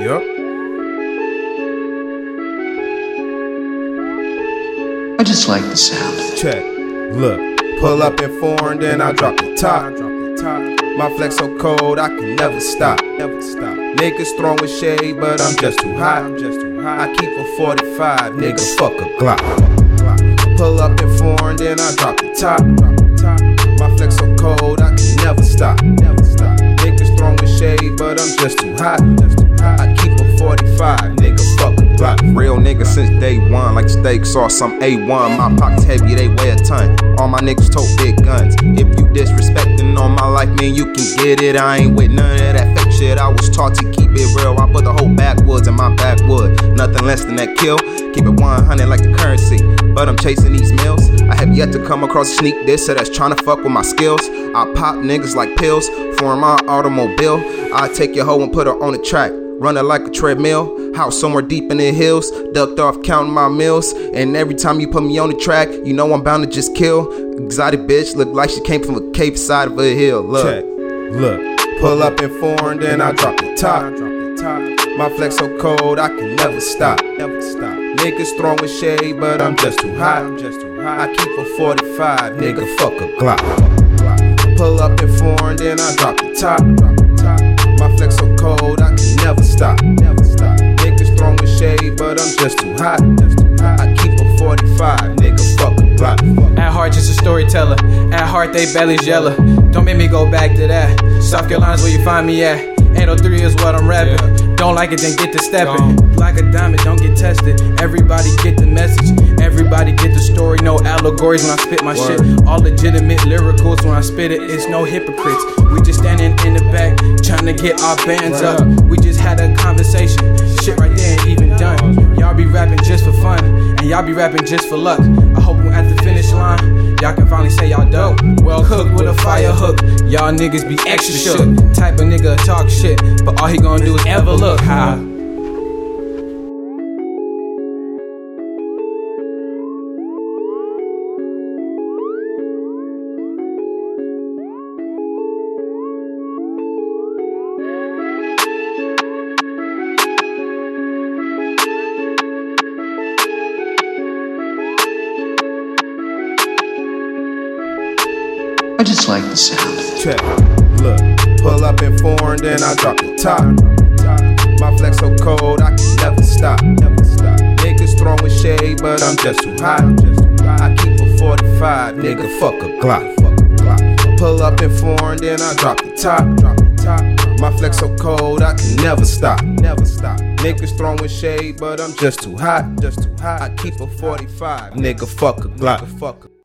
Yup. I just like the sound. Check. Look. Pull up in foreign, then I drop the top. My flex so cold, I can never stop. Never stop. Niggas throwing shade, but I'm just too hot. I'm just too hot. I keep a 45, nigga, fuck a Glock. Pull up in foreign, then I drop the top. My flex since day one, like steak sauce, I'm A1. My pockets heavy, they weigh a ton. All my niggas tote big guns. If you disrespecting on my life, man, you can get it. I ain't with none of that fake shit. I was taught to keep it real. I put the whole backwoods in my backwood. Nothing less than that kill. Keep it 100 like the currency. But I'm chasing these meals. I have yet to come across a sneak disser that's trying to fuck with my skills. I pop niggas like pills for my automobile. I take your hoe and put her on the track. Running like a treadmill, house somewhere deep in the hills, ducked off counting my meals. And every time you put me on the track, you know I'm bound to just kill. Exotic bitch, look like she came from a cape side of a hill. Look, Check. Look. Pull up in foreign, then I drop the top. My flex so cold, I can never stop. Never stop. Niggas throwing shade, but I'm just too hot. I'm just too hot. I keep a 45, nigga, fuck a Glock. Pull up in foreign, then I drop the top. But too hot. I keep a 45, nigga, fuck a Glock. At heart, just a storyteller. At heart, they bellies yellow. Don't make me go back to that. South Carolina's where you find me at. 803 is what I'm rapping. Don't like it, then get to stepping. Like a diamond, don't get tested. Everybody get the message. Everybody get the story. No allegories when I spit my shit. All legitimate lyricals when I spit it. It's no hypocrites. We just standing in the back, trying to get our bands up. We just had a conversation. Shit right and y'all be rapping just for luck. I hope when at the finish line, y'all can finally say y'all dope. Well cooked with a fire hook. Y'all niggas be extra shook. Type of nigga talk shit, but all he gonna do is ever look high. I just like the sound. Check. Look. Pull up in foreign, then I drop the top. My flex so cold, I can never stop. Niggas throwing shade, but I'm just too hot. I keep a 45, nigga, fuck a Glock. Pull up in foreign, then I drop the top. My flex so cold, I can never stop. Never stop. Niggas throwing shade, but I'm just too hot. Just too hot. I keep a 45, nigga, fuck a Glock. Fuck a